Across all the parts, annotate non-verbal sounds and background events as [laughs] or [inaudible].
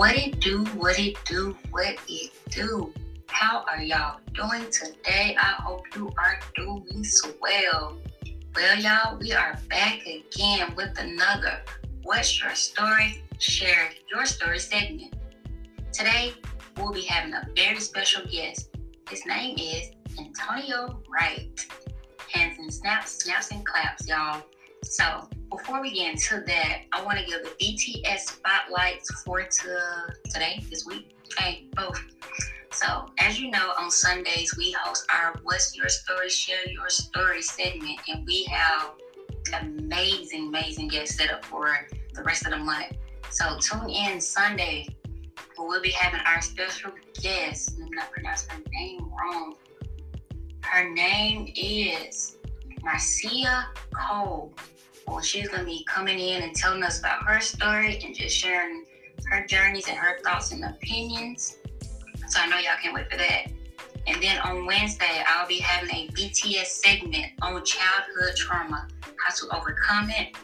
What it do, what it do, what it do. How are y'all doing today? I hope you are doing swell. Well, y'all, we are back again with another What's Your Story? Share Your Story segment. Today, we'll be having a very special guest. His name is Antonio Wright. Hands and snaps, snaps and claps, y'all. So, before we get into that, I want to give the BTS spotlights for to today, this week, okay, both. So, as you know, on Sundays we host our "What's Your Story? Share Your Story" segment, and we have amazing, amazing guests set up for the rest of the month. So, tune in Sunday. We'll be having our special guest. I'm not pronouncing her name wrong. Her name is Marcia Cole. Well, she's going to be coming in and telling us about her story and just sharing her journeys and her thoughts and opinions. So I know y'all can't wait for that. And then on Wednesday, I'll be having a BTS segment on childhood trauma, how to overcome it,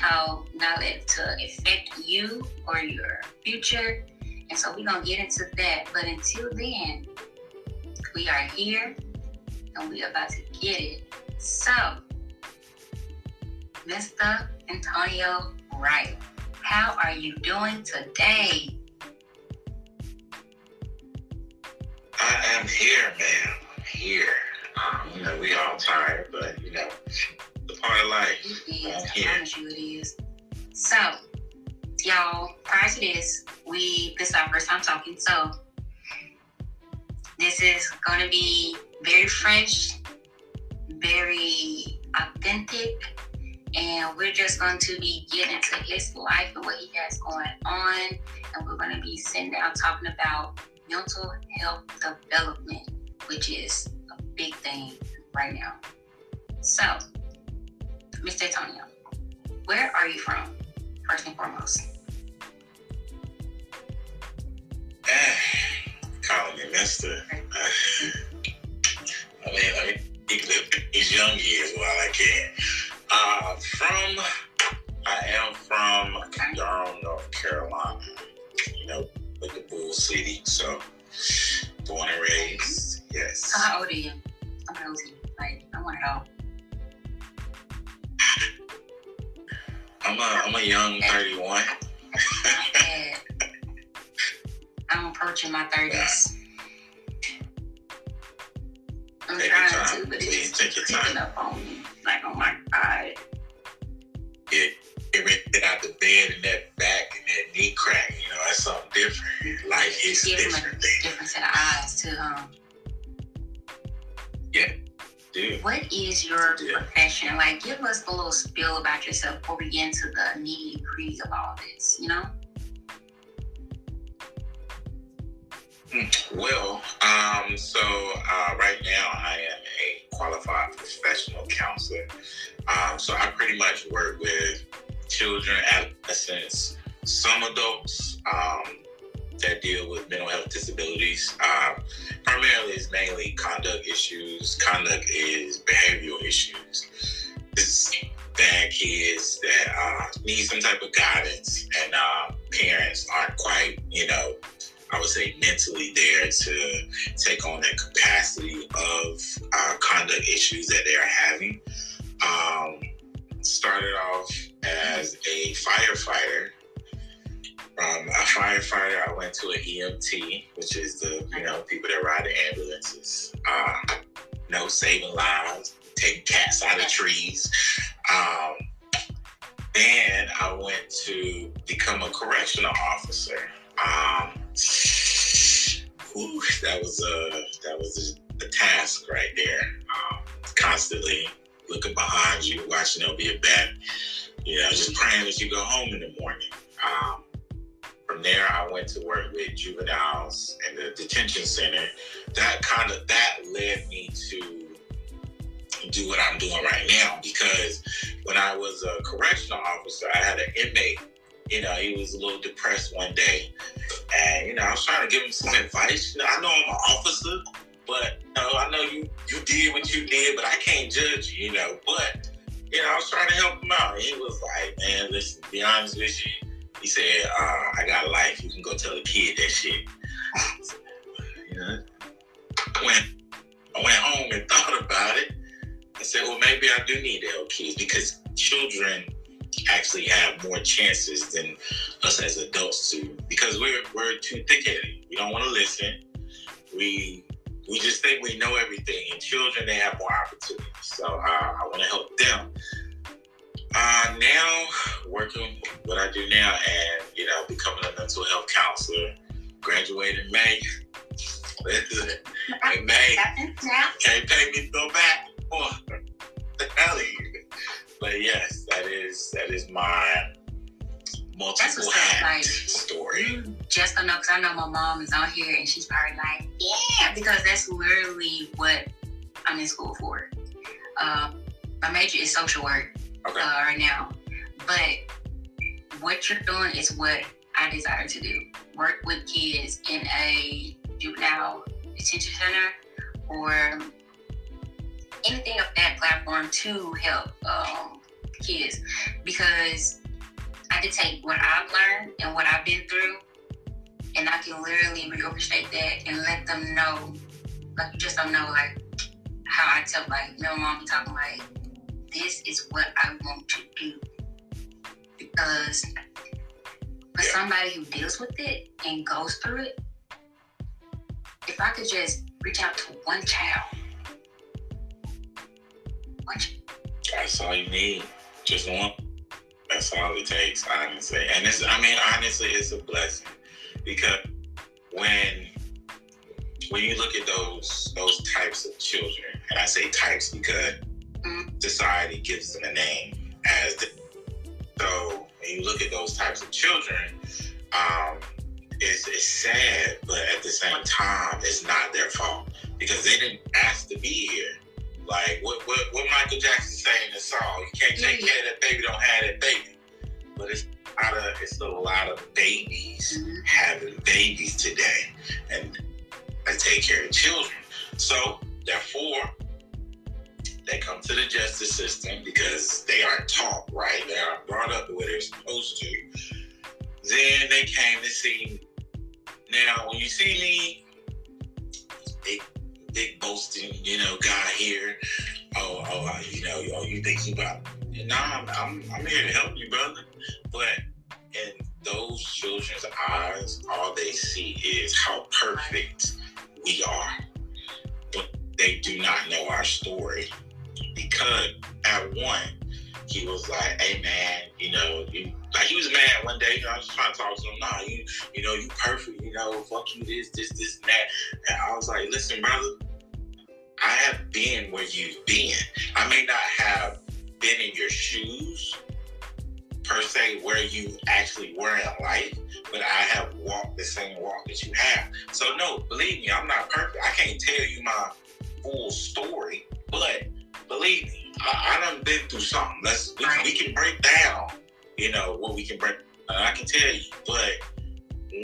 how not let it to affect you or your future. And so we're going to get into that. But until then, we are here and we are about to get it. So, Mr. Antonio Wright, how are you doing today? I am here, man. I'm here. Um, you know, we all tired, but you know, the part of life. It is. I'm I here. promise you it is. So, y'all, prior to this, we this is our first time talking. So, this is going to be very fresh, very authentic, and we're just going to be getting into his life and what he has going on, and we're going to be sitting down talking about mental health development, which is a big thing right now. So, Mr. Antonio, where are you from, first and foremost? Eh, calling me Mister. I mean, let me keep living these young years while I can. Uh, from, I am from Durham, North Carolina. You know, like the Bull City. So, born and raised. Yes. So how old are you? I'm nosy. Like, I want to know. I'm a, I'm a young 31. [laughs] I'm approaching my 30s. [laughs] I'm Take trying to, but Please it's take your time. up on me. Like, oh my God. Get, get out the bed and that back and that knee crack. You know, that's something different. Life is different. Thing. different set of eyes, too, huh? Dude. What is your Yeah. profession? Like, give us a little spill about yourself before we get into the nitty gritty of all this, you know? Well, um, so uh, right now I am a qualified professional counselor. Um, so I pretty much work with children, adolescents, some adults um, that deal with mental health disabilities. Um, primarily, it's mainly conduct issues. Conduct is behavioral issues. It's bad kids that uh, need some type of guidance, and uh, parents aren't quite, you know, I would say mentally there to take on that capacity of uh, conduct issues that they're having. Um, started off as a firefighter. From a firefighter, I went to an EMT, which is the you know people that ride the ambulances. Uh, you know, saving lives, taking cats out of trees. Um, then I went to become a correctional officer. Um, whew, that was a that was a, a task right there. Um, constantly looking behind you, watching be a bat. You know, just praying that you go home in the morning. Um, from there, I went to work with juveniles in the detention center. That kind of that led me to do what I'm doing right now because when I was a correctional officer, I had an inmate you know, he was a little depressed one day. And, you know, I was trying to give him some advice. You know, I know I'm an officer, but, you know, I know you, you did what you did, but I can't judge you, you know. But, you know, I was trying to help him out. He was like, man, listen, be honest with you, He said, uh, "I got life. You can go tell the kid that shit." you know, when I went home and [laughs] thought about it, I said, "Well, maybe I do need kids because children." Actually have more chances than us as adults to because we're we're too thick-headed. We don't want to listen. We we just think we know everything. And children, they have more opportunities. So uh, I want to help them. Uh, now working what I do now, and you know, becoming a mental health counselor. Graduated in May. in [laughs] May, can't pay me to go back. Oh, the hell you. But yes, that is that is my multiple hat like, story. Just enough because I know my mom is on here and she's probably like, yeah, because that's literally what I'm in school for. Uh, my major is social work okay. uh, right now, but what you're doing is what I desire to do. Work with kids in a juvenile detention center or anything of that platform to help um, kids because I can take what I've learned and what I've been through and I can literally reorchestrate that and let them know, like you just don't know, like how I tell, like, no mom be talking like, this is what I want to do. Because for somebody who deals with it and goes through it, if I could just reach out to one child that's all you need. Just one. That's all it takes, honestly. And it's, I mean, honestly, it's a blessing because when when you look at those those types of children, and I say types because mm-hmm. society gives them a name as the, so when you look at those types of children, um, it's, it's sad, but at the same time, it's not their fault because they didn't ask to be here. Like what what, what Michael Jackson saying in the song, you can't take care of that baby, don't have that baby. But it's a lot of it's a lot of babies mm-hmm. having babies today, and they take care of children. So therefore, they come to the justice system because they aren't taught right. They aren't brought up the way they're supposed to. Then they came to see. Me. Now, when you see me, they big boasting, you know, guy here. Oh, oh, you know, oh, you think you about? No, I'm, I'm, I'm here to help you, brother. But in those children's eyes, all they see is how perfect we are. But they do not know our story because at one, he was like, "Hey man, you know, you like he was mad one day. You know, I was trying to talk to him. Nah, you, you know, you perfect. You know, fuck you, this, this, this, and that." And I was like, "Listen, brother, I have been where you've been. I may not have been in your shoes per se where you actually were in life, but I have walked the same walk that you have. So no, believe me, I'm not perfect. I can't tell you my full story, but believe me, I, I done been through something. Let's we, we can break down, you know, what we can break. And I can tell you, but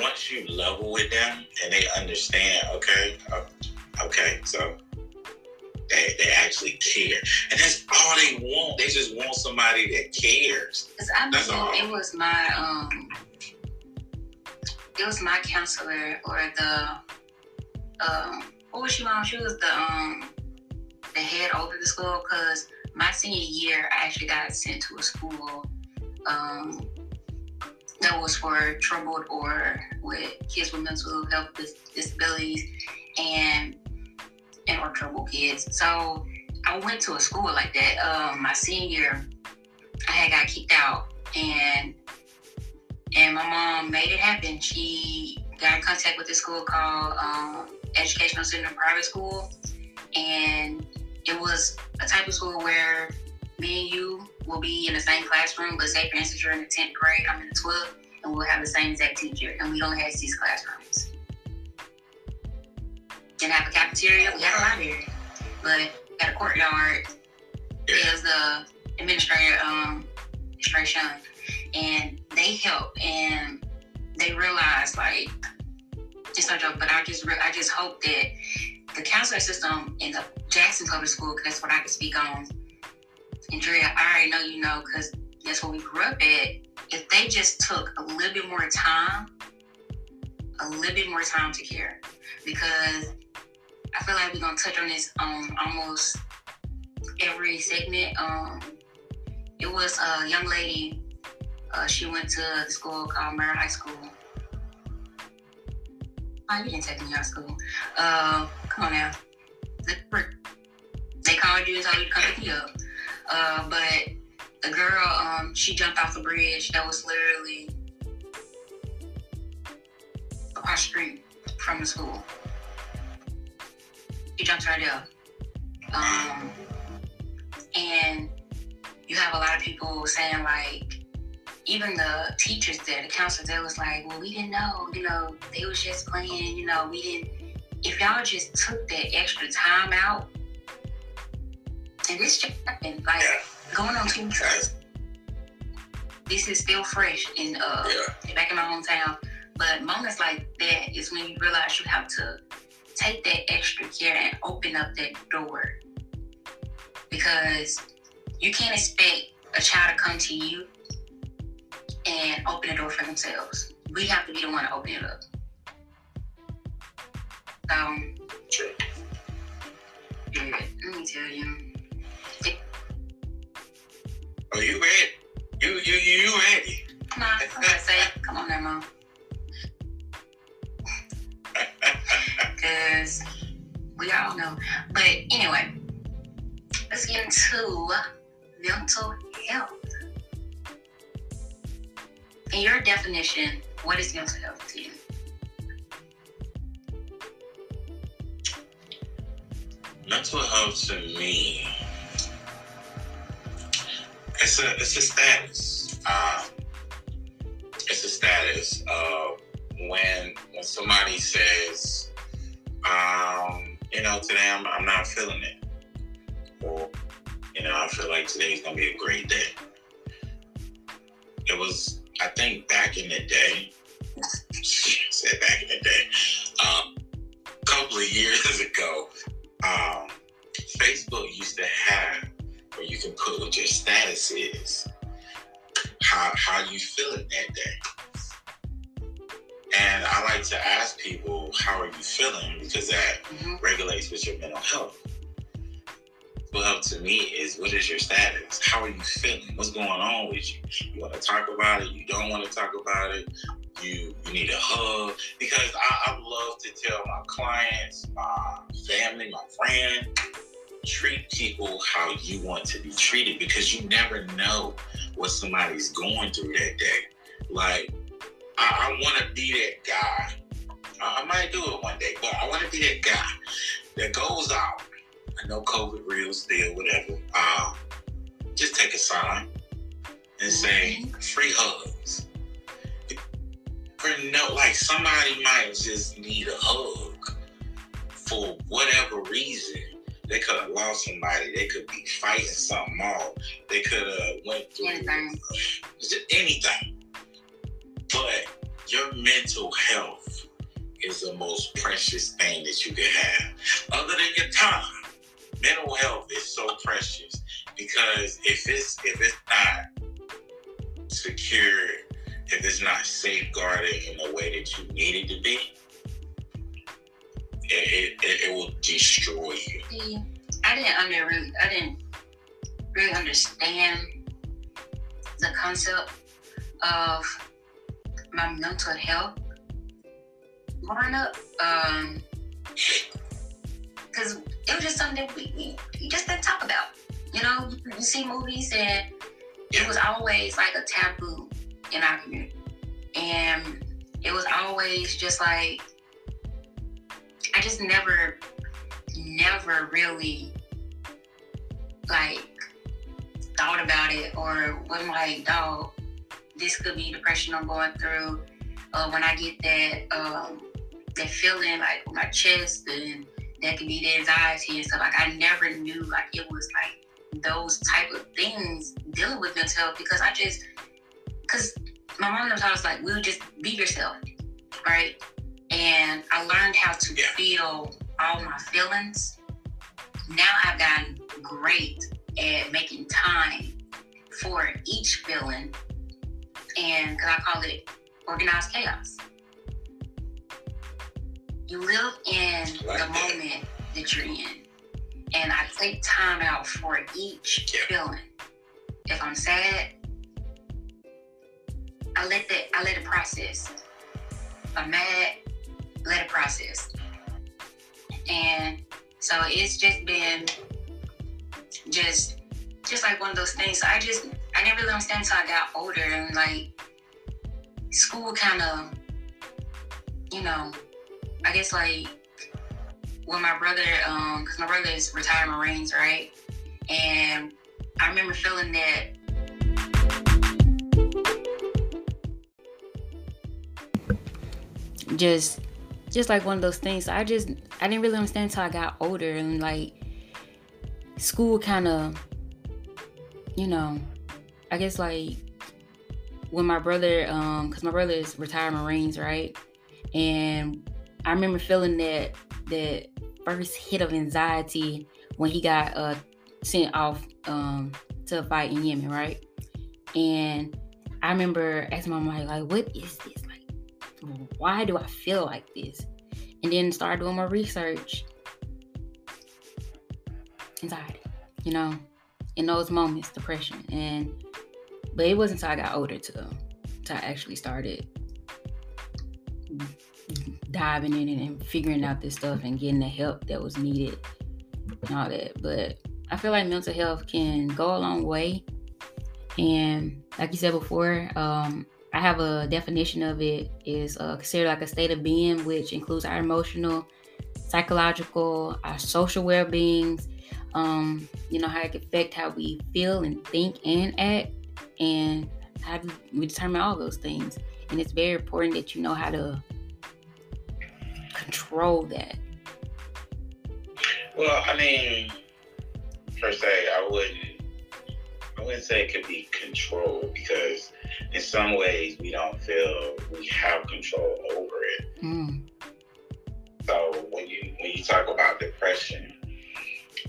once you level with them and they understand, okay, uh, okay, so they, they actually care. And that's all they want. They just want somebody that cares. Because I mean, that's all. It was my um it was my counselor or the um what was she mom? She was the um the head over the school because my senior year I actually got sent to a school um that was for troubled or with kids with mental health disabilities and and or trouble kids. So I went to a school like that. Um, my senior I had got kicked out, and and my mom made it happen. She got in contact with a school called um, Educational Center Private School, and it was a type of school where me and you will be in the same classroom. But say, for instance, you're in the tenth grade, I'm in the twelfth, and we'll have the same exact teacher, and we only had six classrooms didn't have a cafeteria. We had a library, but we had a courtyard. There's the administrator um, administration, and they help and they realize like it's no joke. But I just re- I just hope that the counseling system in the Jackson Public School, because that's what I can speak on. And Drea, I already know you know because that's where we grew up at. if they just took a little bit more time, a little bit more time to care, because I feel like we're gonna touch on this on almost every segment. Um, it was a young lady. Uh, she went to a school called Murrah High School. Oh, you didn't take me out school. Uh, come on now. They called you and told you to come pick you up. Uh, but the girl, um, she jumped off the bridge that was literally across the street from the school. She jumped right up. Um, and you have a lot of people saying like, even the teachers there, the counselors, there was like, well, we didn't know, you know, they was just playing, you know, we didn't. If y'all just took that extra time out, and this just happened, like going on two weeks. This is still fresh in uh yeah. back in my hometown. But moments like that is when you realize you have to take that extra care and open up that door. Because you can't expect a child to come to you and open the door for themselves. We have to be the one to open it up. Um, True. Yeah, let me tell you. Are you ready? You you you ready? Nah, I'm gonna say, come on now, mom. Cause we all know. But anyway, let's get into mental health. In your definition, what is mental health to you? Mental health to me it's a it's a status. Um, it's a status of when when somebody says, um, you know, today I'm, I'm not feeling it, or you know, I feel like today's gonna be a great day. It was, I think, back in the day. [laughs] said back in the day, um, a couple of years [laughs] ago, um, Facebook used to have where you can put what your status is, how how you feeling that day. And I like to ask people, how are you feeling? Because that mm-hmm. regulates with your mental health. Mental health to me is what is your status? How are you feeling? What's going on with you? You want to talk about it? You don't want to talk about it? You you need a hug? Because I, I love to tell my clients, my family, my friends treat people how you want to be treated because you never know what somebody's going through that day. Like, I, I want to be that guy. I, I, might do it one day, but I want to be that guy that goes out. I know COVID real still, whatever. Um, just take a sign and say free hugs. For no, like somebody might just need a hug for whatever reason they could have lost somebody. They could be fighting something off. They could have went through anything. anything. But your mental health is the most precious thing that you can have. Other than your time, mental health is so precious because if it's if it's not secure, if it's not safeguarded in the way that you need it to be, it, it, it will destroy you. I didn't under really, I didn't really understand the concept of my mental health growing up. Um, because it was just something we, we, we, just didn't talk about. You know, you, you see movies and it was always like a taboo in our community. And it was always just like I just never, never really like thought about it or was like, dog, this could be depression I'm going through. Uh, when I get that um, that feeling like my chest and that could be the anxiety and stuff. Like I never knew like it was like those type of things dealing with mental health because I just because my mom was always like, "We'll just be yourself," right? and I learned how to yeah. feel all my feelings. Now I've gotten great at making time for each feeling and because I call it organized chaos. You live in like the that. moment that you're in. And I take time out for each yeah. feeling. If I'm sad, I let that I let it process. If I'm mad, let it process. And so it's just been just just like one of those things. So I just I didn't really understand until I got older and like school kind of, you know, I guess like when my brother, um, cause my brother is retired Marines, right? And I remember feeling that just just like one of those things i just i didn't really understand until i got older and like school kind of you know i guess like when my brother um because my brother is retired marines right? And i remember feeling that that first hit of anxiety when he got uh sent off um to fight in yemen right? And i remember asking my mom like what is this? Like why do i feel like this? And then started doing my research. Anxiety you know in those moments depression and but it wasn't until I got older to to actually started diving in and figuring out this stuff and getting the help that was needed and all that. But I feel like mental health can go a long way. And like you said before, um, I have a definition of it is uh, considered like a state of being, which includes our emotional, psychological, our social well-beings. Um, you know how it can affect how we feel and think and act and how do we determine all those things. And it's very important that you know how to control that. Well i mean per se i wouldn't i wouldn't say it could be controlled because in some ways we don't feel we have control over it. Mm. so when you when you talk about depression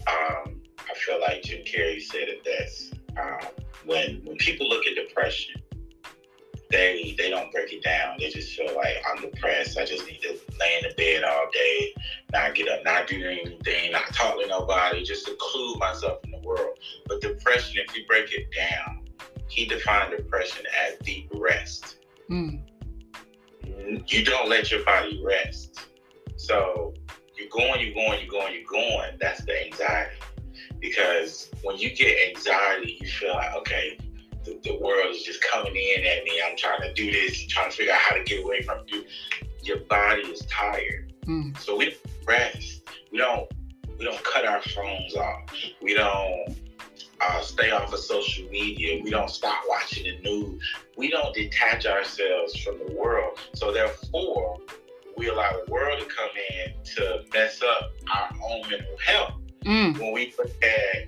um, i feel like jim carrey said it best um, when when people look at depression, they they don't break it down. They just feel like I'm depressed. I just need to lay in the bed all day, not get up, not do anything, not talk to nobody, just seclude myself in the world. But depression, if you break it down, he defined depression as deep rest. Mm. You don't let your body rest. So you're going, you're going, you're going, you're going. That's the anxiety because when you get anxiety, you feel like, okay, the, the, world is just coming in at me. I'm trying to do this, trying to figure out how to get away from you. Your body is tired. Mm. So we rest. We don't we don't cut our phones off. We don't uh, stay off of social media. We don't stop watching the news. We don't detach ourselves from the world. So therefore, we allow the world to come in to mess up our own mental health. Mm. When we look at,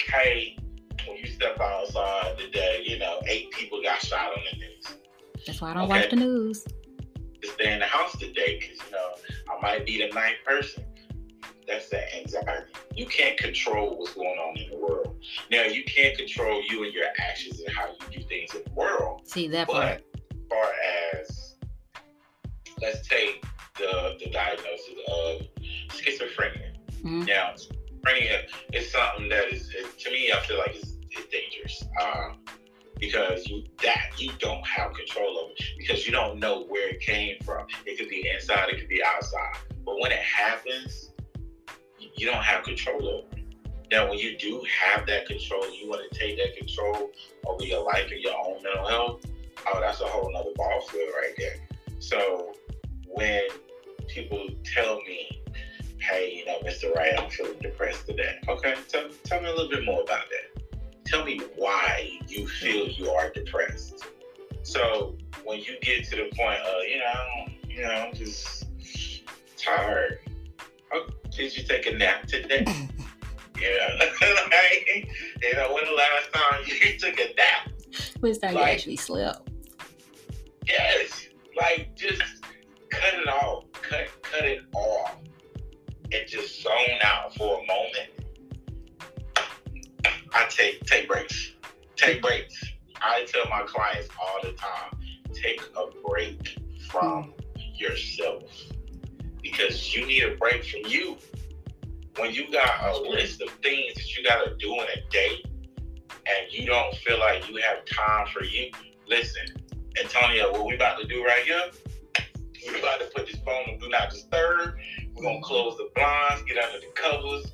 hey, when you step outside today, you know, eight people got shot on the news. That's why I don't okay. watch the news. Just stay in the house today because, you know, I might be the ninth person. That's that anxiety. You can't control what's going on in the world. Now, you can't control you and your actions and how you do things in the world. See, that part. As far as, let's take the, the diagnosis of schizophrenia. Mm-hmm. Now, schizophrenia is something that is, to me, I feel like it's, it's dangerous. Um, because you that you don't have control over because you don't know where it came from. It could be inside, it could be outside. But when it happens, you don't have control over it. Now, when you do have that control, you want to take that control over your life and your own mental health. Oh, that's a whole nother ball field right there. So when people tell me hey, you know, Mr. Wright, I'm feeling depressed today. Okay, tell, tell me a little bit more about that. Tell me why you feel mm-hmm. you are depressed. So when you get to the point of, you know, you know, I'm just tired. Oh, did you take a nap today? [laughs] yeah, [laughs] like, you know, when the last time [laughs] you took a nap? When's time like, you actually slept? Yes, like just cut it off. Cut, cut it off and just zone out for a moment, I take take breaks. Take breaks. I tell my clients all the time, take a break from yourself because you need a break from you. When you got a list of things that you got to do in a day and you don't feel like you have time for you, listen, Antonio, what we about to do right here, we're about to put this phone on do not disturb. We're going to close the blinds, get under the covers,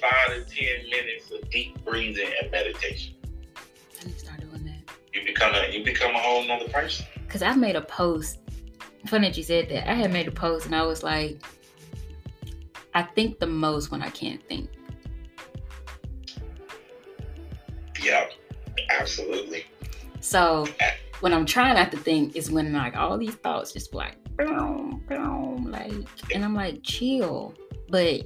five to 10 minutes of deep breathing and meditation. I need to start doing that. You become a, you become a whole nother person. Because I've made a post funny that you said that. I had made a post and I was like, I think the most when I can't think. Yeah, absolutely. So when I'm trying not to think is when like all these thoughts just like boom, boom, like and I'm like chill. But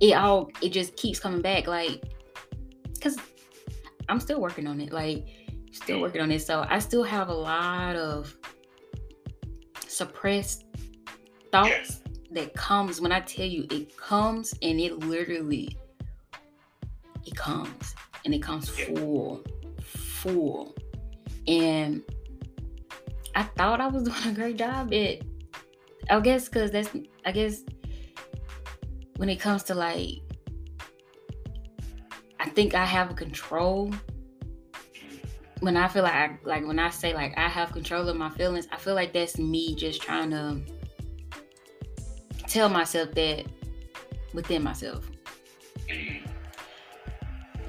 it all it just keeps coming back like because I'm still working on it. Like still working on it. So I still have a lot of suppressed thoughts that comes when I tell you it comes and it literally it comes and it comes full, full. And I thought I was doing a great job at I guess cause that's I guess when it comes to like I think I have control when I feel like I, like when I say like I have control of my feelings, I feel like that's me just trying to tell myself that within myself.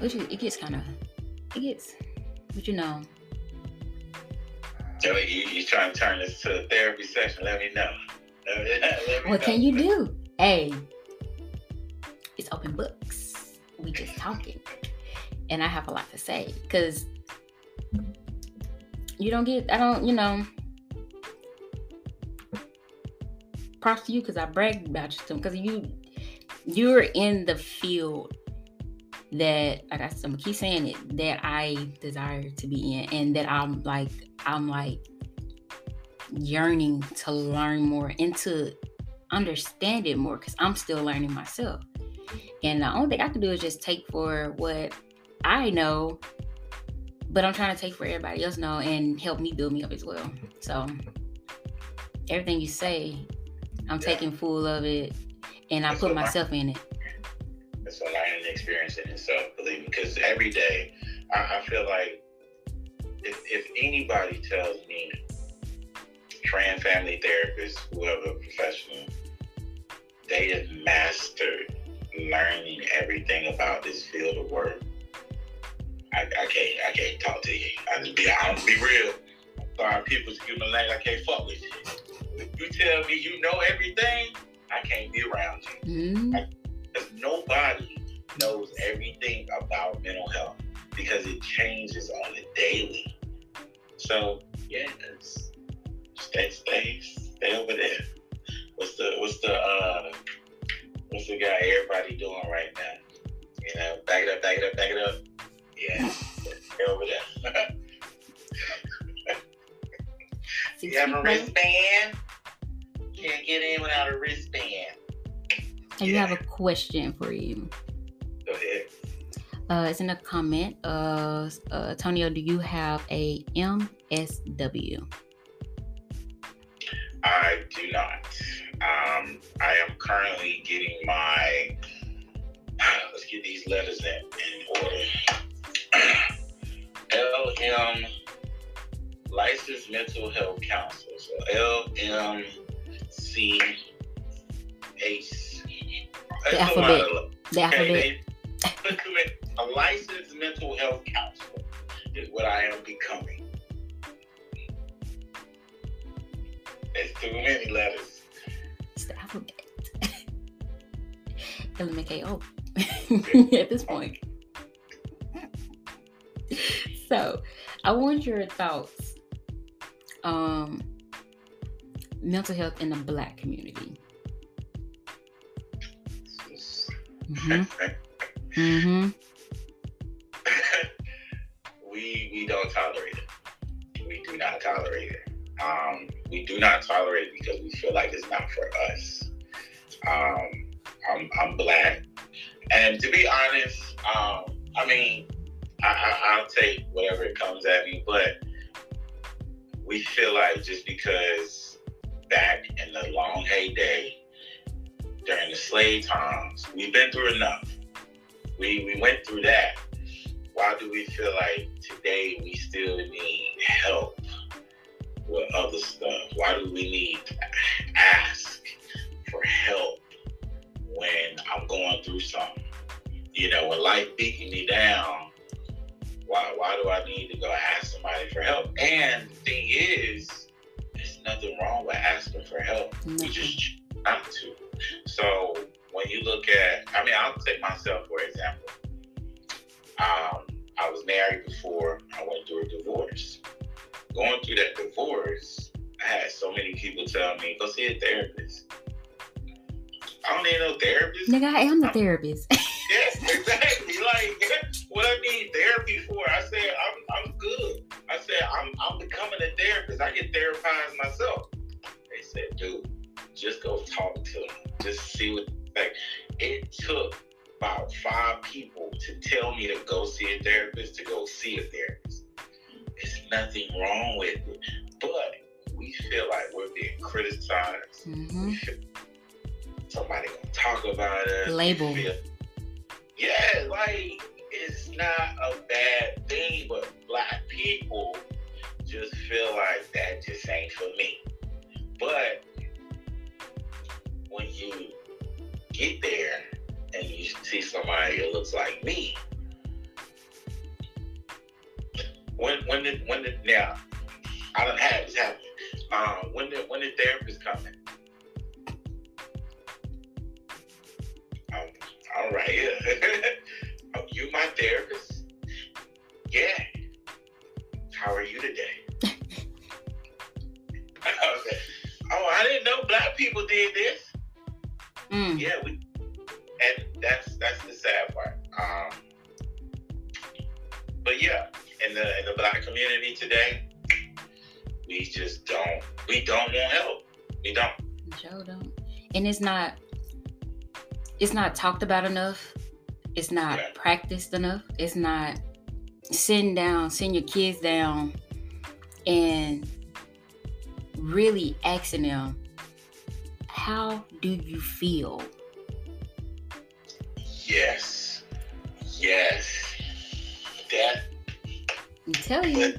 Which it gets kind of it gets, but you know. So you, you trying to turn this to a therapy session? Let me know. [laughs] Let me, let me what know. can you do? Hey, it's open books. We just talking, and I have a lot to say because you don't get I don't, you know. Props to you because I bragged about you because you you're in the field that like I, I'm keep saying it that I desire to be in and that I'm like I'm like yearning to learn more and to understand it more because I'm still learning myself. And the only thing I can do is just take for what I know but I'm trying to take for everybody else know and help me build me up as well. So everything you say, I'm yeah. taking full of it and I put myself in it. That's a learning experience in itself, believe me. Because every day I, I feel like if, if anybody tells me trans family therapists, whoever professional, they have mastered learning everything about this field of work I, I can't I can't talk to you. I just be I'm be real. sorry, people excuse my language. I can't fuck with you. If you tell me you know everything, I can't be around you. Mm-hmm. Because nobody knows everything about mental health because it changes on the daily. So yeah, stay stay stay over there. What's the what's the uh what's the guy everybody doing right now? You know, back it up, back it up, back it up. Yeah, stay over there. [laughs] you have a wristband? Can't get in without a wristband. And you have a question for you. Go ahead. Uh, it's in a comment. Uh, uh, Tonio, do you have a MSW? I do not. Um, I am currently getting my. [sighs] Let's get these letters in, in order. [clears throat] LM Licensed Mental Health Counselor. So LMC ACE. The alphabet. The alphabet. a licensed mental health counselor is what I am becoming. It's too many letters. It's the alphabet. [laughs] LMKO [laughs] at this point. so I want your thoughts. Um, mental health in the black community. Mm-hmm. mm-hmm. [laughs] we we don't tolerate it. We do not tolerate it. Um, we do not tolerate it because we feel like it's not for us. Um, I'm, I'm black, and to be honest, um, I mean, I, will take whatever it comes at me, but we feel like just because back in the long heyday during the slave times, we've been through enough. We we went through that. Why do we feel like today we still need help with other stuff? Why do we need to ask for help when I'm going through something? You know, when life beating me down, why why do I need to go ask somebody for help? And the thing is, there's nothing wrong with asking for help. You just have to. So when you look at, I mean, I'll take myself for example. Um, I was married before I went through a divorce. Going through that divorce, I had so many people tell me, go see a therapist. I don't need no therapist. Nigga, I am the therapist. [laughs] yes, exactly. Like what I need therapy for. I said I'm I'm good. I said I'm I'm becoming a therapist. I get therapized myself. They said, dude, just go talk to him. Just see what like it took about five people to tell me to go see a therapist, to go see a therapist. It's nothing wrong with it. But we feel like we're being criticized. Mm-hmm. somebody gonna talk about us. Label. yeah, like it's not a bad thing, but black people just feel like that just ain't for me. But when you get there and you see somebody that looks like me, when when the when did now I don't have this happen. Um, when did when the therapist coming, um, all right, [laughs] yeah. oh, you my therapist? Yeah. How are you today? [laughs] [laughs] oh, I didn't know black people did this. Mm. Yeah, we, and that's that's the sad part. Um, but yeah, in the in the black community today, we just don't we don't want help. We don't. Joe don't, and it's not it's not talked about enough. It's not yeah. practiced enough. It's not sitting down, send your kids down, and really asking them how do you feel? Yes. Yes. That. I tell you.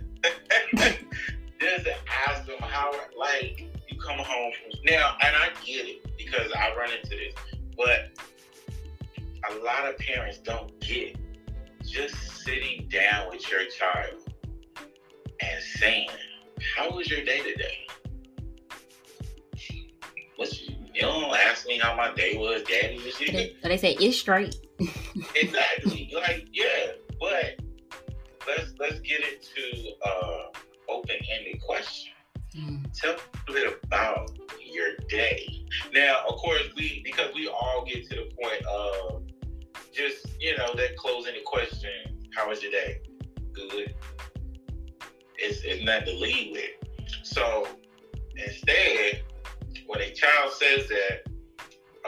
Just ask them how, like, you come home from. Now, and I get it because I run into this, but a lot of parents don't get just sitting down with your child and saying, How was your day today? What's you don't ask me how my day was, daddy shit. So they say it's straight. exactly. Like, yeah. But let's let's get into uh open-ended question. Mm. Tell a bit about your day. Now, of course, we because we all get to the point of just, you know, that closing the question, how was your day? Good. It's, it's nothing to lead with. So instead, when a child says that,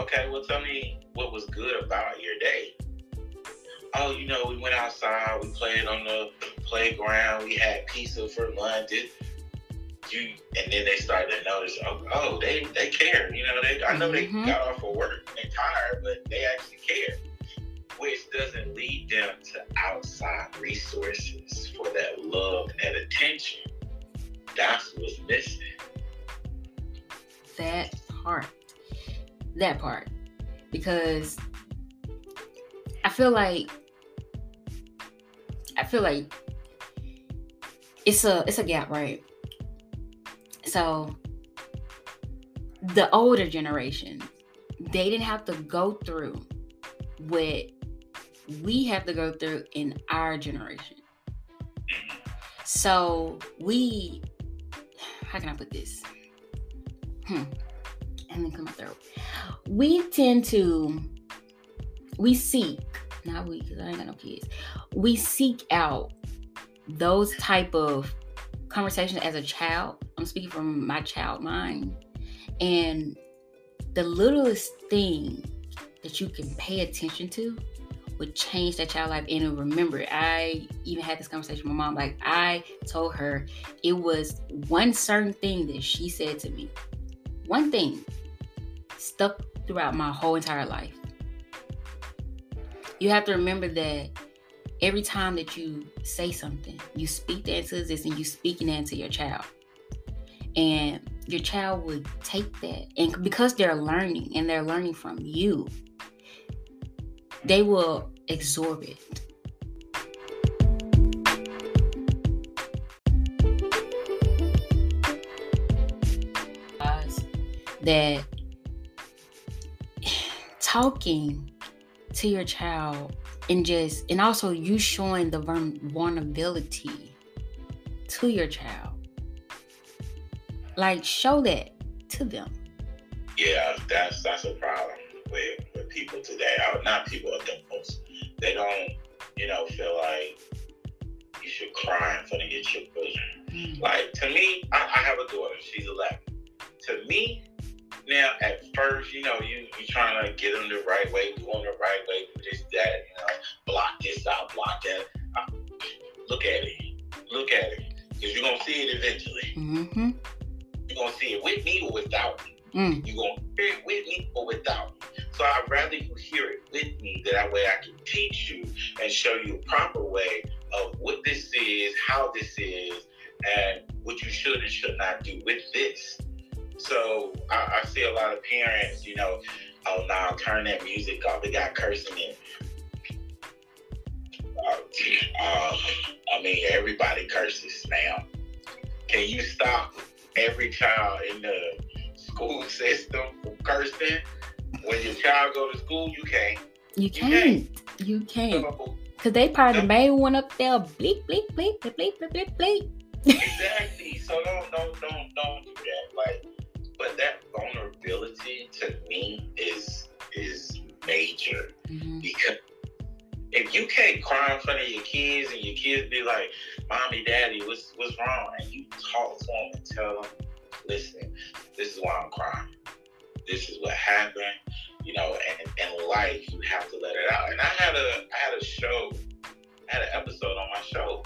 okay, well, tell me what was good about your day. Oh, you know, we went outside, we played on the playground, we had pizza for lunch. It, you, and then they started to notice, oh, oh they they care. You know, they I know mm-hmm. they got off of work, they tired, but they actually care. Which doesn't lead them to outside resources for that love and attention. That's what's missing that part. That part. Because I feel like I feel like it's a it's a gap, right? So the older generation, they didn't have to go through what we have to go through in our generation. So we how can I put this? Hmm, and then come through. We tend to, we seek, not we, because I ain't got no kids. We seek out those type of conversations as a child. I'm speaking from my child mind. And the littlest thing that you can pay attention to would change that child life. And remember, I even had this conversation with my mom. Like I told her it was one certain thing that she said to me. One thing stuck throughout my whole entire life. You have to remember that every time that you say something, you speak that into existence, and you speaking that into your child. And your child would take that. And because they're learning and they're learning from you, they will absorb it. That talking to your child and just and also you showing the vulnerability to your child. Like show that to them. Yeah that's that's a problem with with people today. Not people adults. They don't you know feel like you should cry in front of your children. Mm. like to me I, I have a daughter. She's 11 to me now at first, you know, you you trying to get them the right way, do them the right way, do this, that, you know, block this out, block that. Uh, look at it, look at it, because you're gonna see it eventually. Mm-hmm. You're gonna see it with me or without me. Mm. You're gonna hear it with me or without me. So I'd rather you hear it with me, that way I can teach you and show you a proper way of what this is, how this is, and what you should and should not do with this. So I, I see a lot of parents, you know, oh, now turn that music off. They got cursing in. Uh, uh, I mean, everybody curses now. Can you stop every child in the school system from cursing? When your child go to school, you can't. You can't. You can't. Cause they probably the main one up there, bleep bleep bleep bleep bleep bleep bleep. exactly. So don't don't don't don't do that. Like but that vulnerability to me is is major mm-hmm. because if you can't cry in front of your kids and your kids be like, "Mommy, Daddy, what's what's wrong?" and you talk to them and tell them, "Listen, this is why I'm crying. This is what happened." You know, and in life, you have to let it out. And I had a I had a show, I had an episode on my show.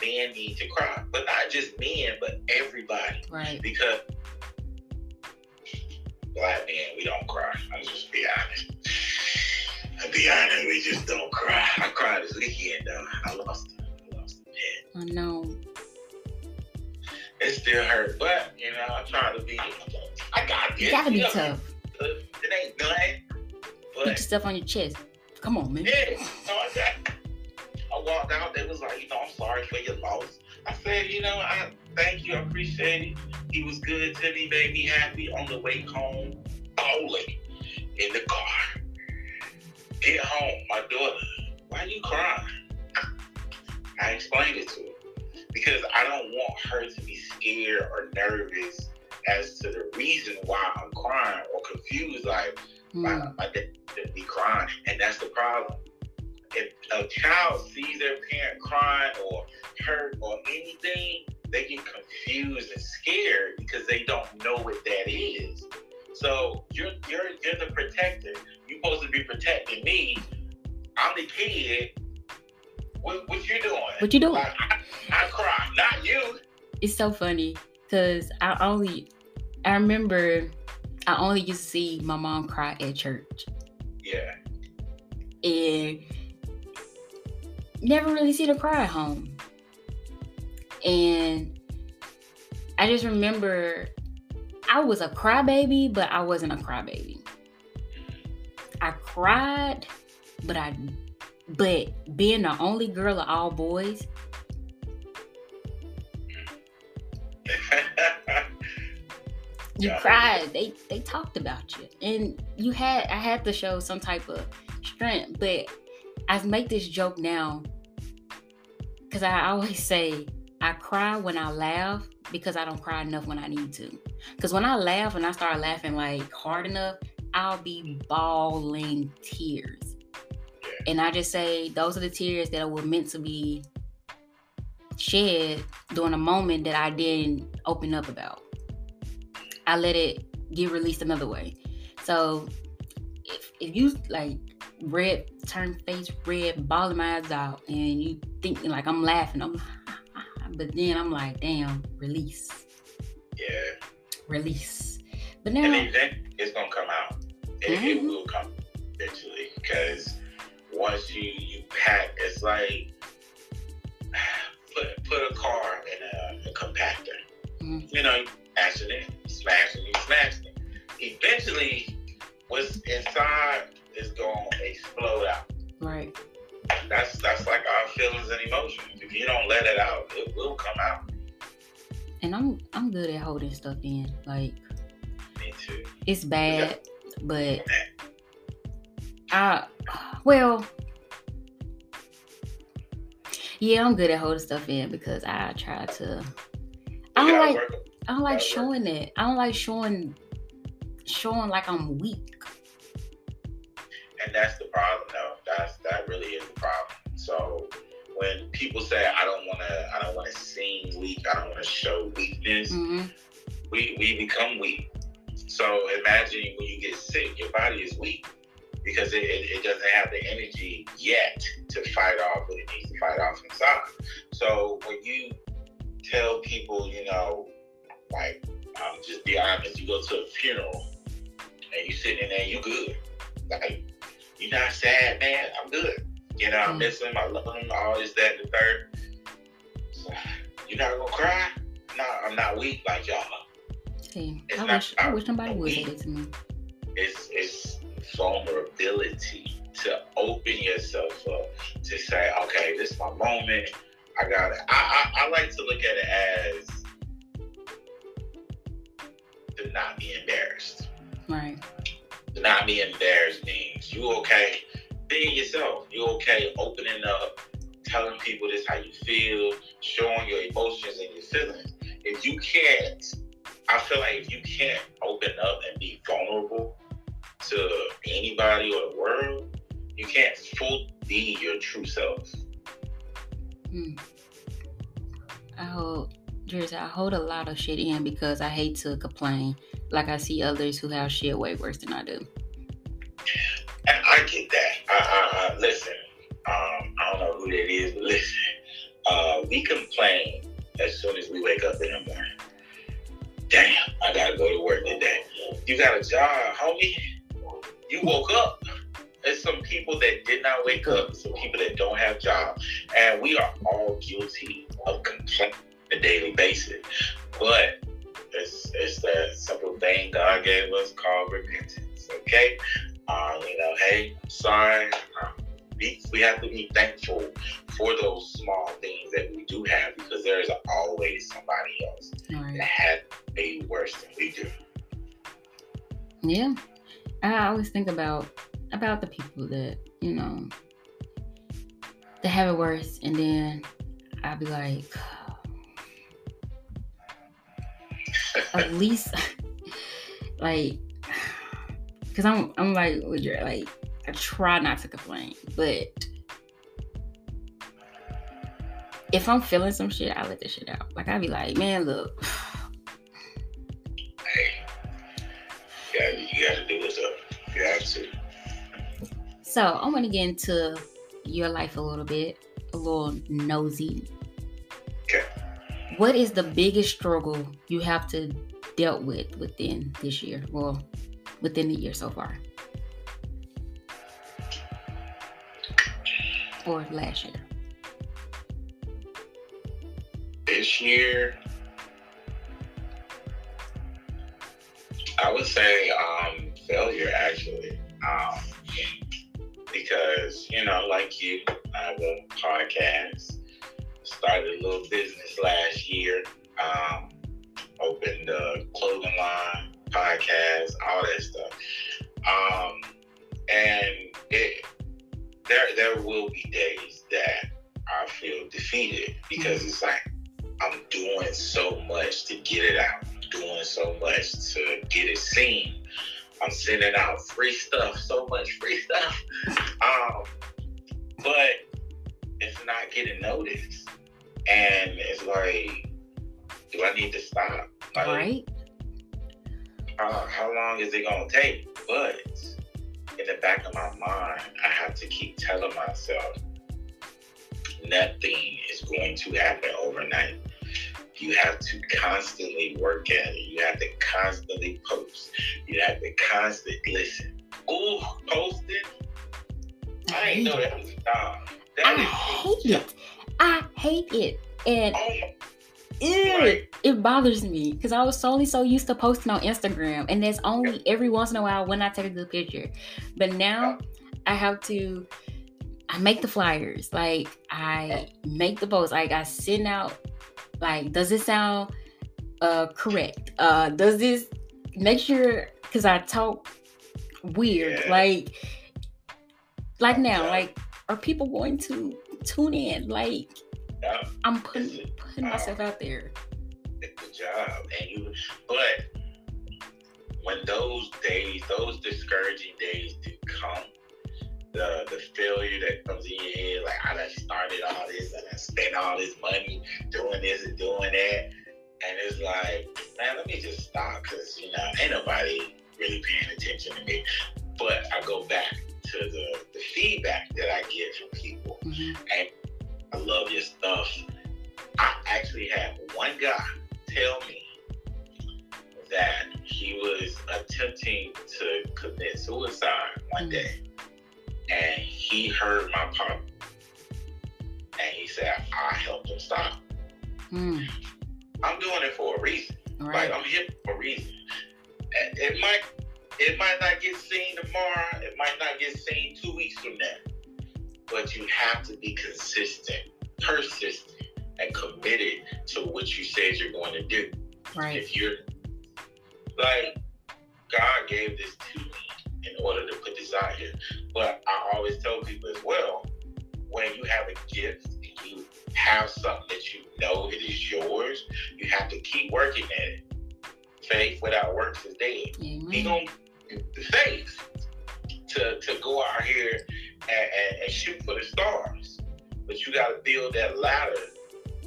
Men need to cry, but not just men, but everybody. Right. Because black men, we don't cry. I'll just be honest. I'll be honest, we just don't cry. I cried this weekend though. I lost I lost pet. I know. It still hurt, but you know, I try to be I got this. You gotta be you know, tough. It ain't nothing. Put your stuff on your chest. Come on, man. Yeah, no, I got I walked out, they was like, you know, I'm sorry for your loss. I said, you know, I thank you, I appreciate it. He was good to me, made me happy on the way home, bowling in the car. Get home, my daughter, why are you crying? I explained it to her because I don't want her to be scared or nervous as to the reason why I'm crying or confused. Like, mm. my, my dad be crying, and that's the problem if a child sees their parent crying or hurt or anything, they get confused and scared because they don't know what that is. So you're you're you're the protector. You're supposed to be protecting me. I'm the kid. What, what you doing? What you doing? I, I, I cry, not you. It's so funny because I only I remember I only used to see my mom cry at church. Yeah. And never really see her cry at home. And I just remember I was a crybaby, but I wasn't a crybaby. I cried, but I but being the only girl of all boys. [laughs] you cried. They they talked about you. And you had I had to show some type of strength, but I make this joke now because I always [laughs] say I cry when I laugh because I don't cry enough when I need to. Because when I laugh and I start laughing like hard enough, I'll be bawling tears. And I just say those are the tears that were meant to be shed during a moment that I didn't open up about. I let it get released another way. So if if you like red, turn face red, bawling my eyes out, and you thinking like I'm laughing. I'm, but then I'm like, damn, release. Yeah. Release. But now, and then it's gonna come out. It, mm-hmm. it will come eventually because once you you pack, it's like [sighs] put put a car in a, a compactor. Mm-hmm. You know, you smashing it, smashing it, smashing it. Eventually, what's inside is gonna explode out. Right. That's that's like our feelings and emotions. If you don't let it out, it will come out. And I'm I'm good at holding stuff in. Like me too. It's bad, but I well yeah, I'm good at holding stuff in because I try to. I don't like. Work. I don't like showing it. I don't like showing, showing like I'm weak. And that's the problem, though. That's that really is the problem. So when people say I don't want to, I don't want to seem weak, I don't want to show weakness, mm-hmm. we we become weak. So imagine when you get sick, your body is weak because it, it, it, doesn't have the energy yet to fight off what it needs to fight off inside. So when you tell people, you know, like, um, just be honest, you go to a funeral and you sitting in there, you good. Like, you're not sad, man. I'm good. You know, I mm. miss him. I love him. All this, that, and the third. [sighs] So, you're not gonna cry? No, I'm not weak like y'all. See, I wish I wish somebody would say it to me. It's it's vulnerability to open yourself up to say, okay, this is my moment. I got it. I, I, I like to look at it as to not be embarrassed. Right. Not be embarrassed means you okay being yourself. You okay opening up, telling people this how you feel, showing your emotions and your feelings. If you can't, I feel like if you can't open up and be vulnerable to anybody or the world, you can't fully be your true self. Hmm. I hold, Jersey, I hold a lot of shit in because I hate to complain. Like I see others who have shit way worse than I do. I get that. I, I, I listen. Um, I don't know who that is, but listen. Uh, we complain as soon as we wake up in the morning. Damn, I gotta go to work today. You got a job, homie you woke up. There's some people that did not wake up, some people that don't have jobs, and we are all guilty of complaining a daily basis. But it's, it's that simple thing God gave us called repentance. Okay, uh, you know, hey, sorry. Uh, we, we have to be thankful for those small things that we do have because there is always somebody else right. that has a worse than we do. Yeah, I always think about about the people that you know that have it worse, and then I'll be like, at least [laughs] like, because I'm I'm like like I try not to complain, but if I'm feeling some shit, I let the shit out. Like I be like, man, look. [sighs] gotta, you gotta do what's up. You have to. So I want to get into your life a little bit, a little nosy. What is the biggest struggle you have to dealt with within this year? Well, within the year so far. Or last year. This year, I would say um, failure actually, um, because you know, like you, I have a podcast. Started a little business last year. Um, opened a clothing line, podcast, all that stuff. Um, and it, there there will be days that I feel defeated because it's like I'm doing so much to get it out doing so much to get it seen. I'm sending out free stuff, so much free [laughs] stuff. Um, but it's not getting noticed. And it's like, do I need to stop? Like, right. Uh, how long is it gonna take? But in the back of my mind, I have to keep telling myself nothing is going to happen overnight. You have to constantly work at it. You have to constantly post. You have to constantly listen. Ooh, posting. I ain't know that was a job. That I hate it. I hate it. And Ew, it bothers me because I was only so used to posting on Instagram, and that's only every once in a while when I take a good picture. But now I have to. I make the flyers, like I make the posts, like I send out. Like, does this sound uh correct? Uh, does this make sure? Because I talk weird, Yeah. like, like now, like, are people going to tune in? Like, I'm putting putting myself out there. it's a job, and you. But when those days, those discouraging days do come, the the failure that comes in your head, like I done started all this and I spent all this money doing this and doing that, and it's like, man, let me just stop because you know ain't nobody really paying attention to me. But I go back to the, the feedback that I get from people. Mhm. I love your stuff. I actually had one guy tell me that he was attempting to commit suicide one Mm. day, and he heard my part, and he said, "I helped him stop. Hmm. I'm doing it for a reason. All Like right. I'm here for a reason. And It might, it might not get seen tomorrow. It might not get seen two weeks from now. But you have to be consistent, persistent, and committed to what you said you're going to do. Right. If you're like, God gave this to me in order to put this out here. But I always tell people as well, when you have a gift and you have something that you know it is yours, you have to keep working at it. Faith without works is dead. He gonna faith to to go out here and, and, and shoot for the stars. But you gotta build that ladder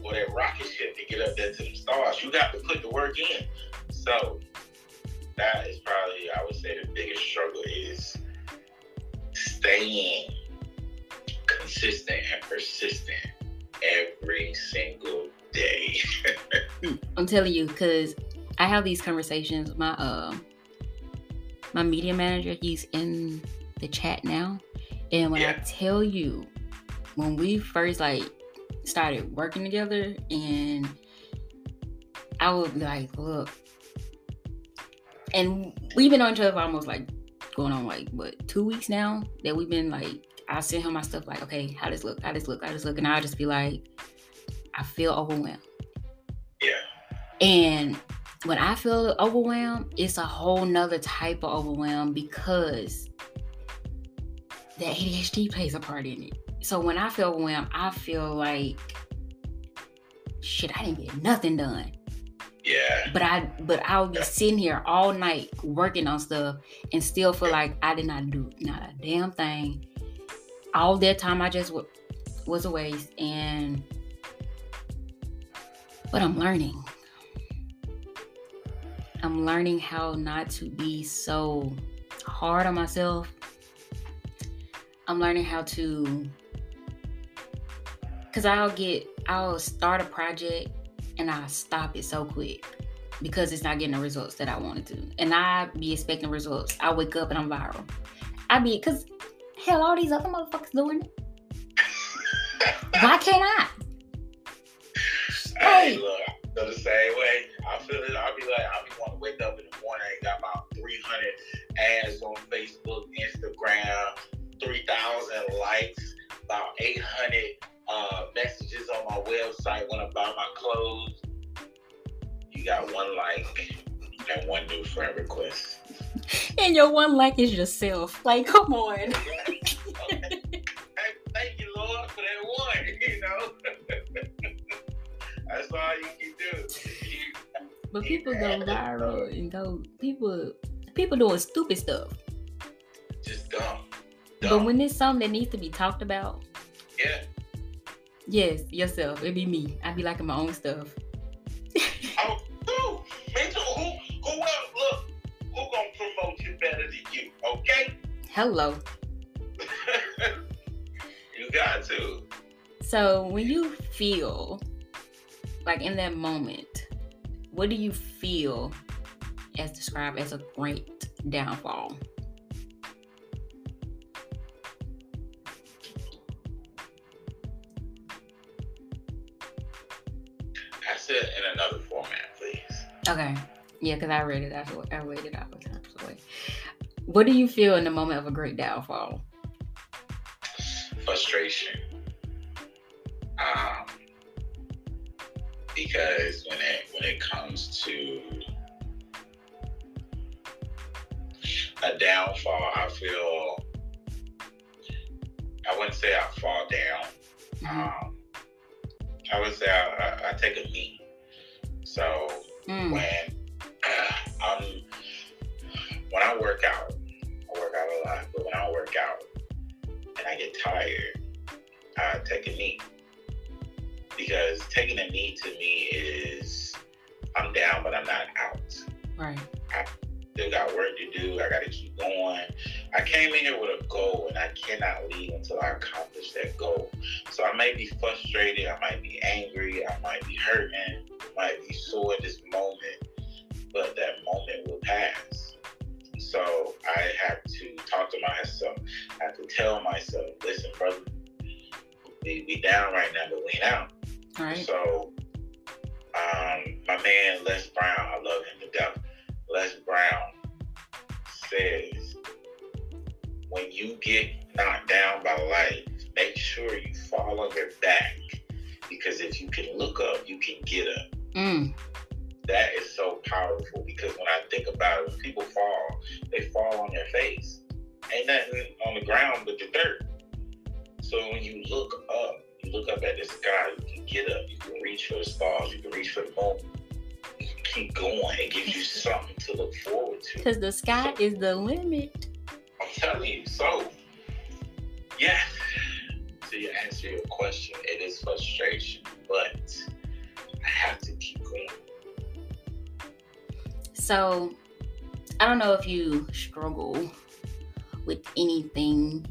or that rocket ship to get up there to the stars. You got to put the work in. So that is probably I would say the biggest struggle is staying consistent and persistent every single day. [laughs] I'm telling you, because I have these conversations. with My uh, my media manager, he's in the chat now, and when I tell you, when we first like started working together, and I would be like, look, and we've been on each other for almost like going on like what two weeks now that we've been like. I send him my stuff like, okay, how does look? How does look? How does look? And I'll just be like, I feel overwhelmed. yeah. And when I feel overwhelmed, it's a whole nother type of overwhelm because the ADHD plays a part in it. So when I feel overwhelmed, I feel like shit, I didn't get nothing done. Yeah. But I but I'll be sitting here all night working on stuff and still feel like I did not do not a damn thing. All that time I just w- was a waste and but I'm learning. I'm learning how not to be so hard on myself. I'm learning how to cuz I'll get I'll start a project and I stop it so quick because it's not getting the results that I wanted to. And I be expecting results. I wake up and I'm viral. I be because hell, all these other motherfuckers doing it. Why can't I? [laughs] Hey, feel the same way. I feel it. I'll be like, I'll be wanting to wake up in the morning and got about 300 ads on Facebook, Instagram, 3,000 likes, about 800 uh, messages on my website when I buy my clothes. You got one like and one new friend request. And your one like is yourself. Like, come on. [laughs] But people go viral and go people people doing stupid stuff. just dumb. But when it's something that needs to be talked about, yeah. yes, yourself. It'd be me. I'd be liking my own stuff. [laughs] Oh? Me too. Who? Who else? Look, who gonna promote you better than you? Okay. Hello. [laughs] you got to. So when you feel like in that moment, what do you feel as described as a great downfall? Ask it in another format, please. Okay. Yeah, because I read it I read it out. So what do you feel in the moment of a great downfall? Frustration. Um, because when it when it comes to a downfall, I feel I wouldn't say I fall down. Mhm. Um, I would say I, I, I take a knee. So Mm, when I'm [clears throat] when I work out, I work out a lot, but when I work out and I get tired, I take a knee. Because taking a knee to me is I'm down but I'm not out. right. I still got work to do. I gotta keep going. I came in here with a goal and I cannot leave until I accomplish that goal. So I may be frustrated, I might be angry, I might be hurting, I might be sore at this moment, but that moment will pass. So I have to talk to myself. I have to tell myself, listen, brother, we, we down right now, but we ain't out. Right. So, um, my man Les Brown, I love him to death. Les Brown says, when you get knocked down by life, make sure you fall on your back because if you can look up, you can get up. Mm, That is so powerful because when I think about it, when people fall, they fall on their face. Ain't nothing on the ground but the dirt. So when you look up, you look up at the sky, you can get up, you can reach for the stars, you can reach for the moon. You can keep going. It gives you something to look forward to. Because the sky is the limit. I'm telling you. So, yes, to answer your question, it is frustration, but I have to keep going. So, I don't know if you struggle with anything,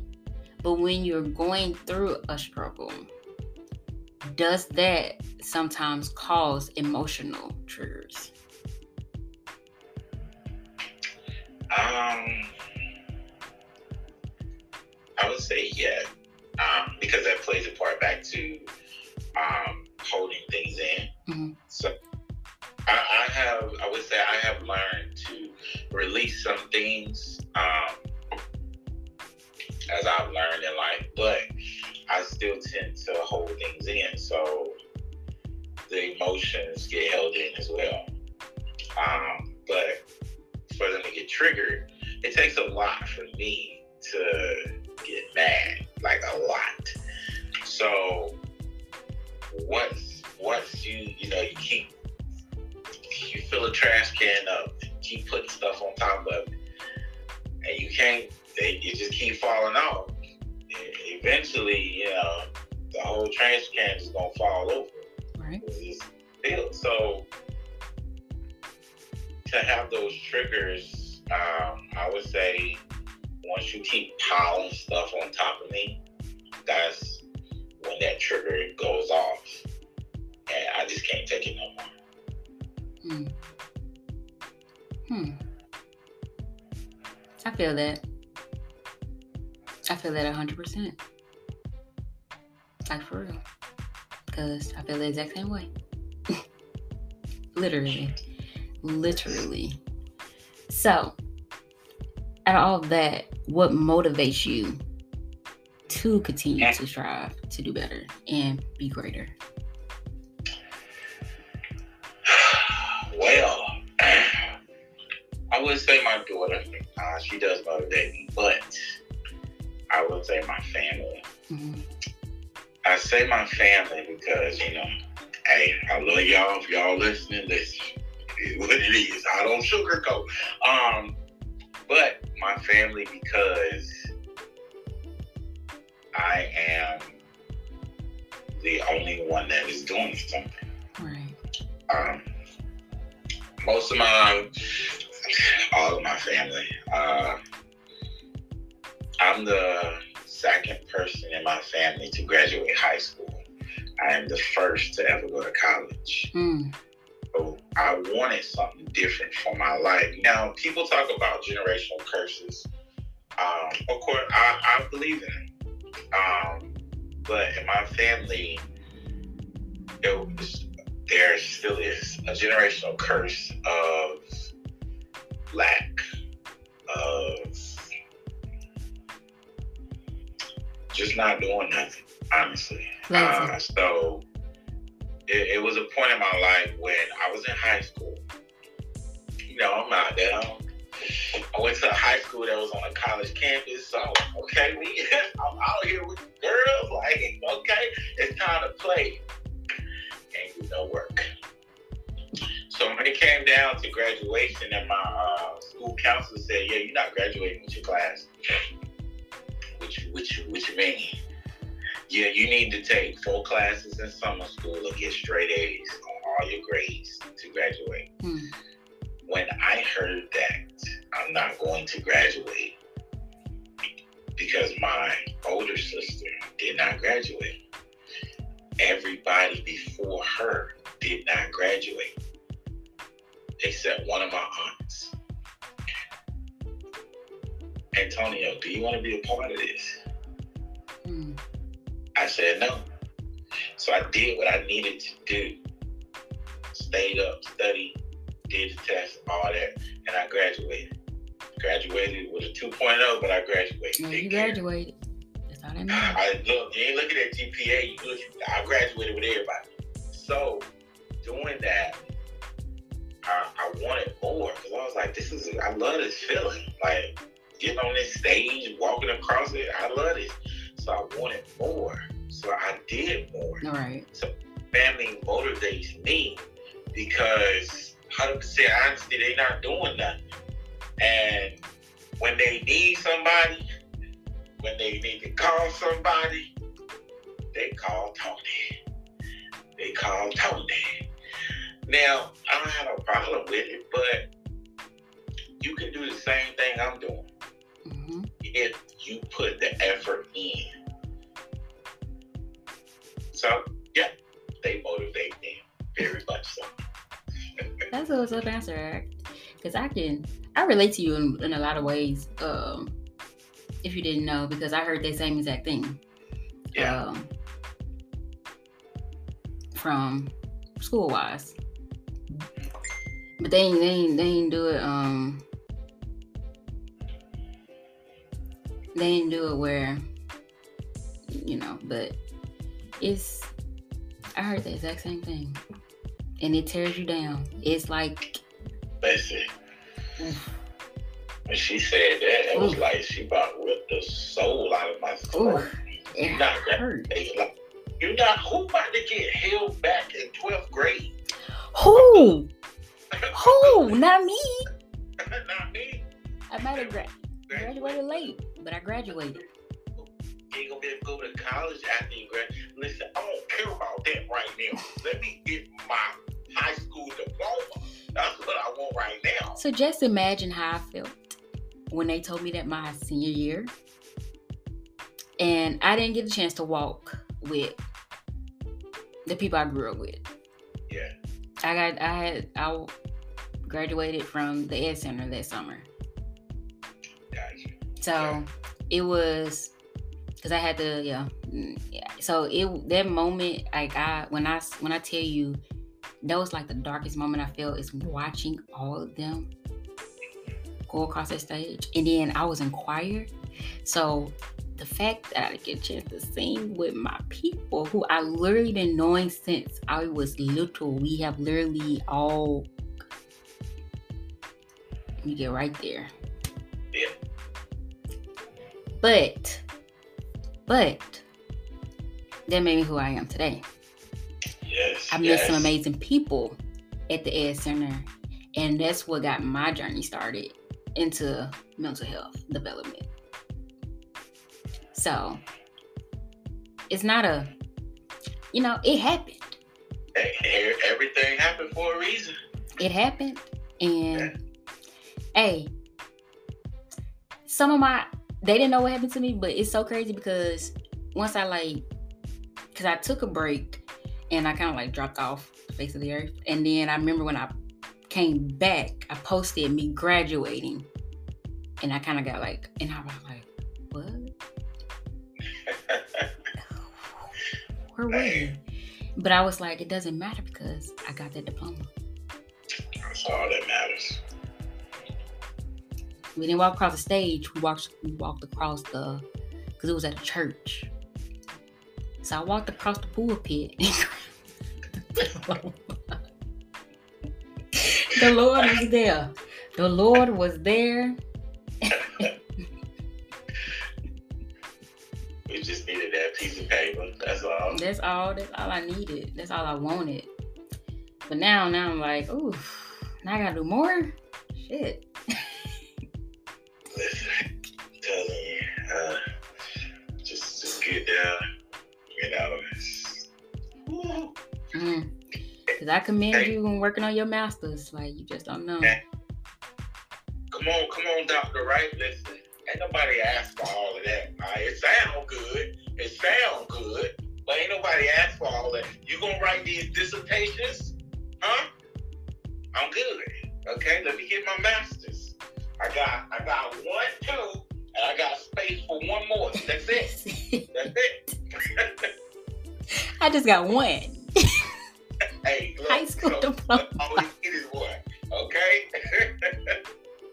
but when you're going through a struggle, does that sometimes cause emotional triggers? Um, I would say yeah, um, because that plays a part back to um, holding things in. Mhm. So I, I have, I would say, I have learned to release some things um, as I've learned in life, but I still tend to hold things in. So the emotions get held in as well. Um, but for them to get triggered, it takes a lot for me to get mad, like a lot. So once once you you know you keep you fill a trash can up, and keep putting stuff on top of it, and you can't they you just keep falling off. Eventually, you know, the whole trash can is gonna fall over. Right. It's just. So to have those triggers, um, I would say once you keep piling stuff on top of me, that's when that trigger goes off. And I just can't take it no more. Hmm. Hmm. I feel that. I feel that 100%. Like for real. Because I feel the exact same way. [laughs] Literally. Literally. So, out of all of that, what motivates you to continue to strive to do better and be greater? well, I would say my daughter. Uh, she does motivate me, but I would say my family. Mhm. I say my family because, you know, hey, I love y'all. If y'all listening, this is what it is. I don't sugarcoat. Um, but my family because I am the only one that is doing something. Right. Um, most of my, all of my family, uh, I'm the second person in my family to graduate high school. I am the first to ever go to college. Mm. So I wanted something different for my life. Now, people talk about generational curses. Um, of course, I, I believe in it. Um, but in my family, it was, there still is a generational curse of lack, of just not doing nothing, honestly. Uh, so it, it, was a point in my life when I was in high school. You know, I'm out there. I went to a high school that was on a college campus. So, okay, we, [laughs] I'm out here with girls. Like, okay, it's time to play. Can't do no work. So when it came down to graduation, and my uh, school counselor said, "Yeah, you're not graduating with your class." Which, which, which mean? Yeah, you need to take four classes in summer school and get straight A's on all your grades to graduate. Hmm. When I heard that I'm not going to graduate because my older sister did not graduate, everybody before her did not graduate, except one of my aunts. Antonio, do you want to be a part of this? Mm. I said no. So I did what I needed to do. Stayed up, studied, did the test, all that, and I graduated. Graduated with a 2.0, but I graduated. Yeah, you graduated. That's all that [sighs] matters. I look, you ain't looking at GPA. You look, I graduated with everybody. So doing that, I, I wanted more because I was like, this is, I love this feeling. Like getting on this stage, relate to you in, in a lot of ways. Um, if you didn't know, because I heard the same exact thing. Yeah. Um, from school wise, but they ain't, they ain't, they ain't do it. Um, they ain't do it where you know, but it's I heard the exact same thing. And it tears you down. It's like oof, when she said that, it was Ooh. like she about ripped the soul out of my it You're not hurt. Like, you're not who about to get held back in 12th grade? Who? [laughs] Who? Not me. not me. I might have gra- graduated late, but I graduated. You ain't gonna be able to go to college after you graduate. Listen, I don't care about that right now. Let me get my high school diploma. That's what I want right now. So just imagine how I felt when they told me that my senior year, and I didn't get a chance to walk with the people I grew up with. Yeah. I got I had I graduated from the Ed Center that summer. Gotcha. So it was because I had to, yeah, yeah. So it that moment, like I when I when I tell you, that was like the darkest moment I felt is watching all of them go across that stage, and then I was in choir, so the fact that I get a chance to sing with my people who I literally been knowing since I was little, we have literally all. Let me get right there. Yeah. But, but that made me who I am today. Yes. I met yes. some amazing people at the Ed Center, and that's what got my journey started into mental health development. So it's not a, you know, it happened. Everything happened for a reason. It happened, and hey, some of my they didn't know what happened to me, but it's so crazy because once I like, because I took a break and I kind of like dropped off the face of the earth, and then I remember when I came back, I posted me graduating, and I kind of got like, and I was like, what? [laughs] Where were you? But I was like, it doesn't matter because I got that diploma. That's all that matters. We didn't walk across the stage. We walked. We walked across the, because it was at a church. So I walked across the pulpit. [laughs] [laughs] the Lord was there. The Lord was there. we just needed that piece of paper. That's all. That's all. That's all I needed. That's all I wanted. But now, now I'm like, ooh, now I gotta do more. Shit. Listen, telling you, uh, just just get down, you know. Mm. Cause I commend Hey. you on working on your masters. Like you just don't know. Hey. Come on, come on, Doctor Wright. Listen, ain't nobody asked for all of that. Right? It sound good. It sound good. But ain't nobody asked for all that. You gonna write these dissertations? Huh? I'm good. Okay, let me get my masters. I got I got one, two, and I got space for one more. That's it. [laughs] That's it. [laughs] [laughs] I just got one. Hey, look, High school so, diploma. All we get is one. Okay?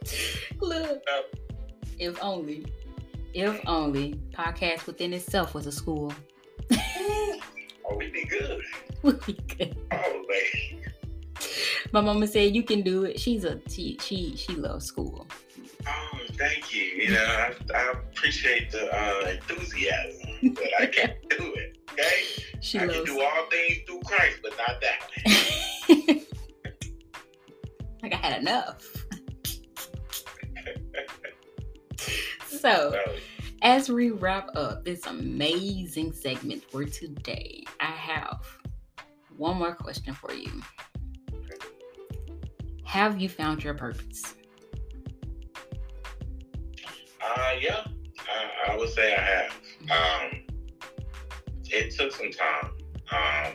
[laughs] Look. If only. If only podcast within itself was a school. oh, we be good. We'd be good. [laughs] Oh, baby. My mama said you can do it. She's a she she she loves school. Oh, thank you. You know, I, I appreciate the uh, enthusiasm, but I can't [laughs] do it. Okay, She I can do all things through Christ, but not that. like [laughs] I had enough. [laughs] so So, as we wrap up this amazing segment for today, I have one more question for you. Have you found your purpose? Uh, yeah, I, I would say I have. Um, it took some time. Um,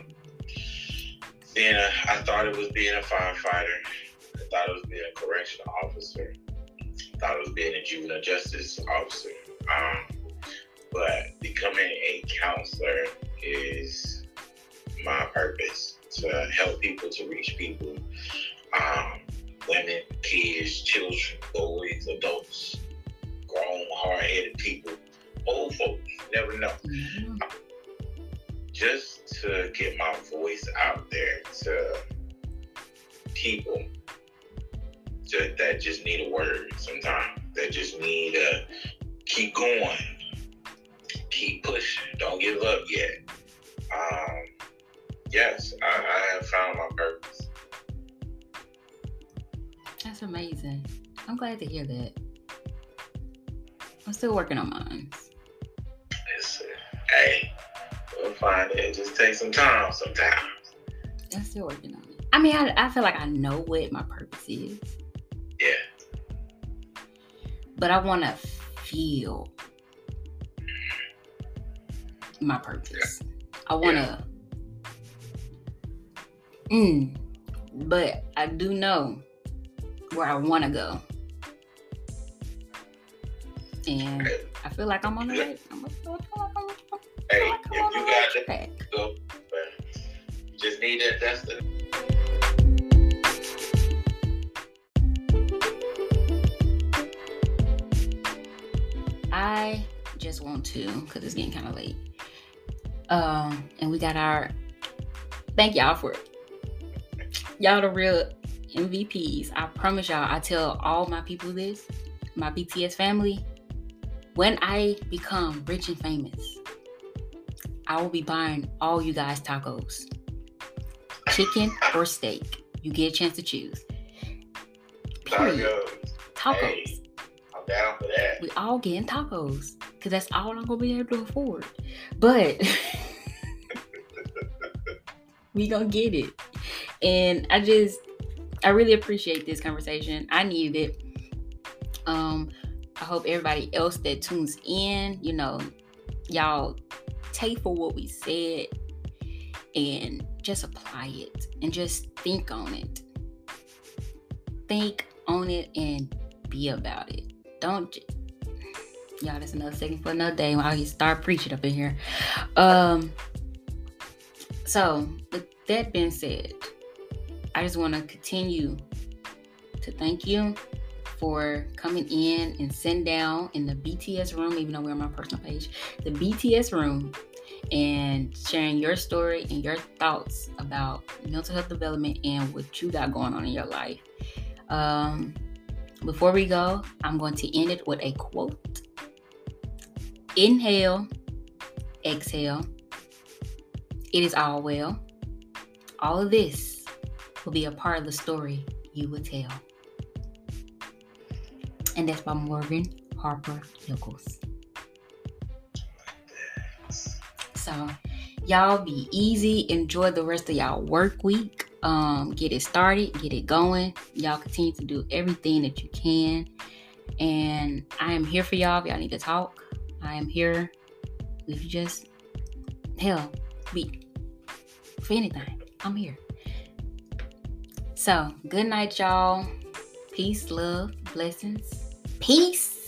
being a, I thought it was being a firefighter. I thought it was being a correctional officer. I thought it was being a juvenile justice officer. Um, but becoming a counselor is my purpose to help people to reach people, um, women, kids, children, working on mine. It's, uh, hey, we'll find it. It just takes some time sometimes. I'm still working on it. I mean, I, I feel like I know what my purpose is, Yeah. but I want to feel my purpose. I want to. Mm, but I do know where I want to go, and I feel like I'm on the right. I'm, feel like I'm, Hey, like if I'm you on the right track. you just need that destiny. I just want to, because it's getting kind of late. Um, and we got our thank y'all for y'all the real MVPs. I promise y'all, I tell all my people this, my BTS family, when I become rich and famous, I will be buying all you guys tacos. Chicken [laughs] or steak. You get a chance to choose. Period. Tacos. Tacos. Hey, I'm down for that. we all getting tacos because that's all I'm gonna be able to afford. But [laughs] we gonna get it, and I just I really appreciate this conversation. I needed it. Um, I hope everybody else that tunes in, you know, y'all take for what we said and just apply it and just think on it. Think on it and be about it. Don't y'all that's another second for another day when I start preaching up in here. Um so with that being said, I just want to continue to thank you for coming in and sitting down in the BTS room, even though we're on my personal page, the BTS room, and sharing your story and your thoughts about mental health development and what you got going on in your life. Um, before we go, I'm going to end it with a quote Inhale, exhale. It is all well. All of this will be a part of the story you will tell. And that's by Morgan Harper Nichols. So, y'all be easy. Enjoy the rest of y'all work week. Um, get it started, get it going. Y'all continue to do everything that you can. And I am here for y'all if y'all need to talk. I am here if you just hell, be for anything. I'm here. So, good night, y'all. Peace, love, blessings. Peace.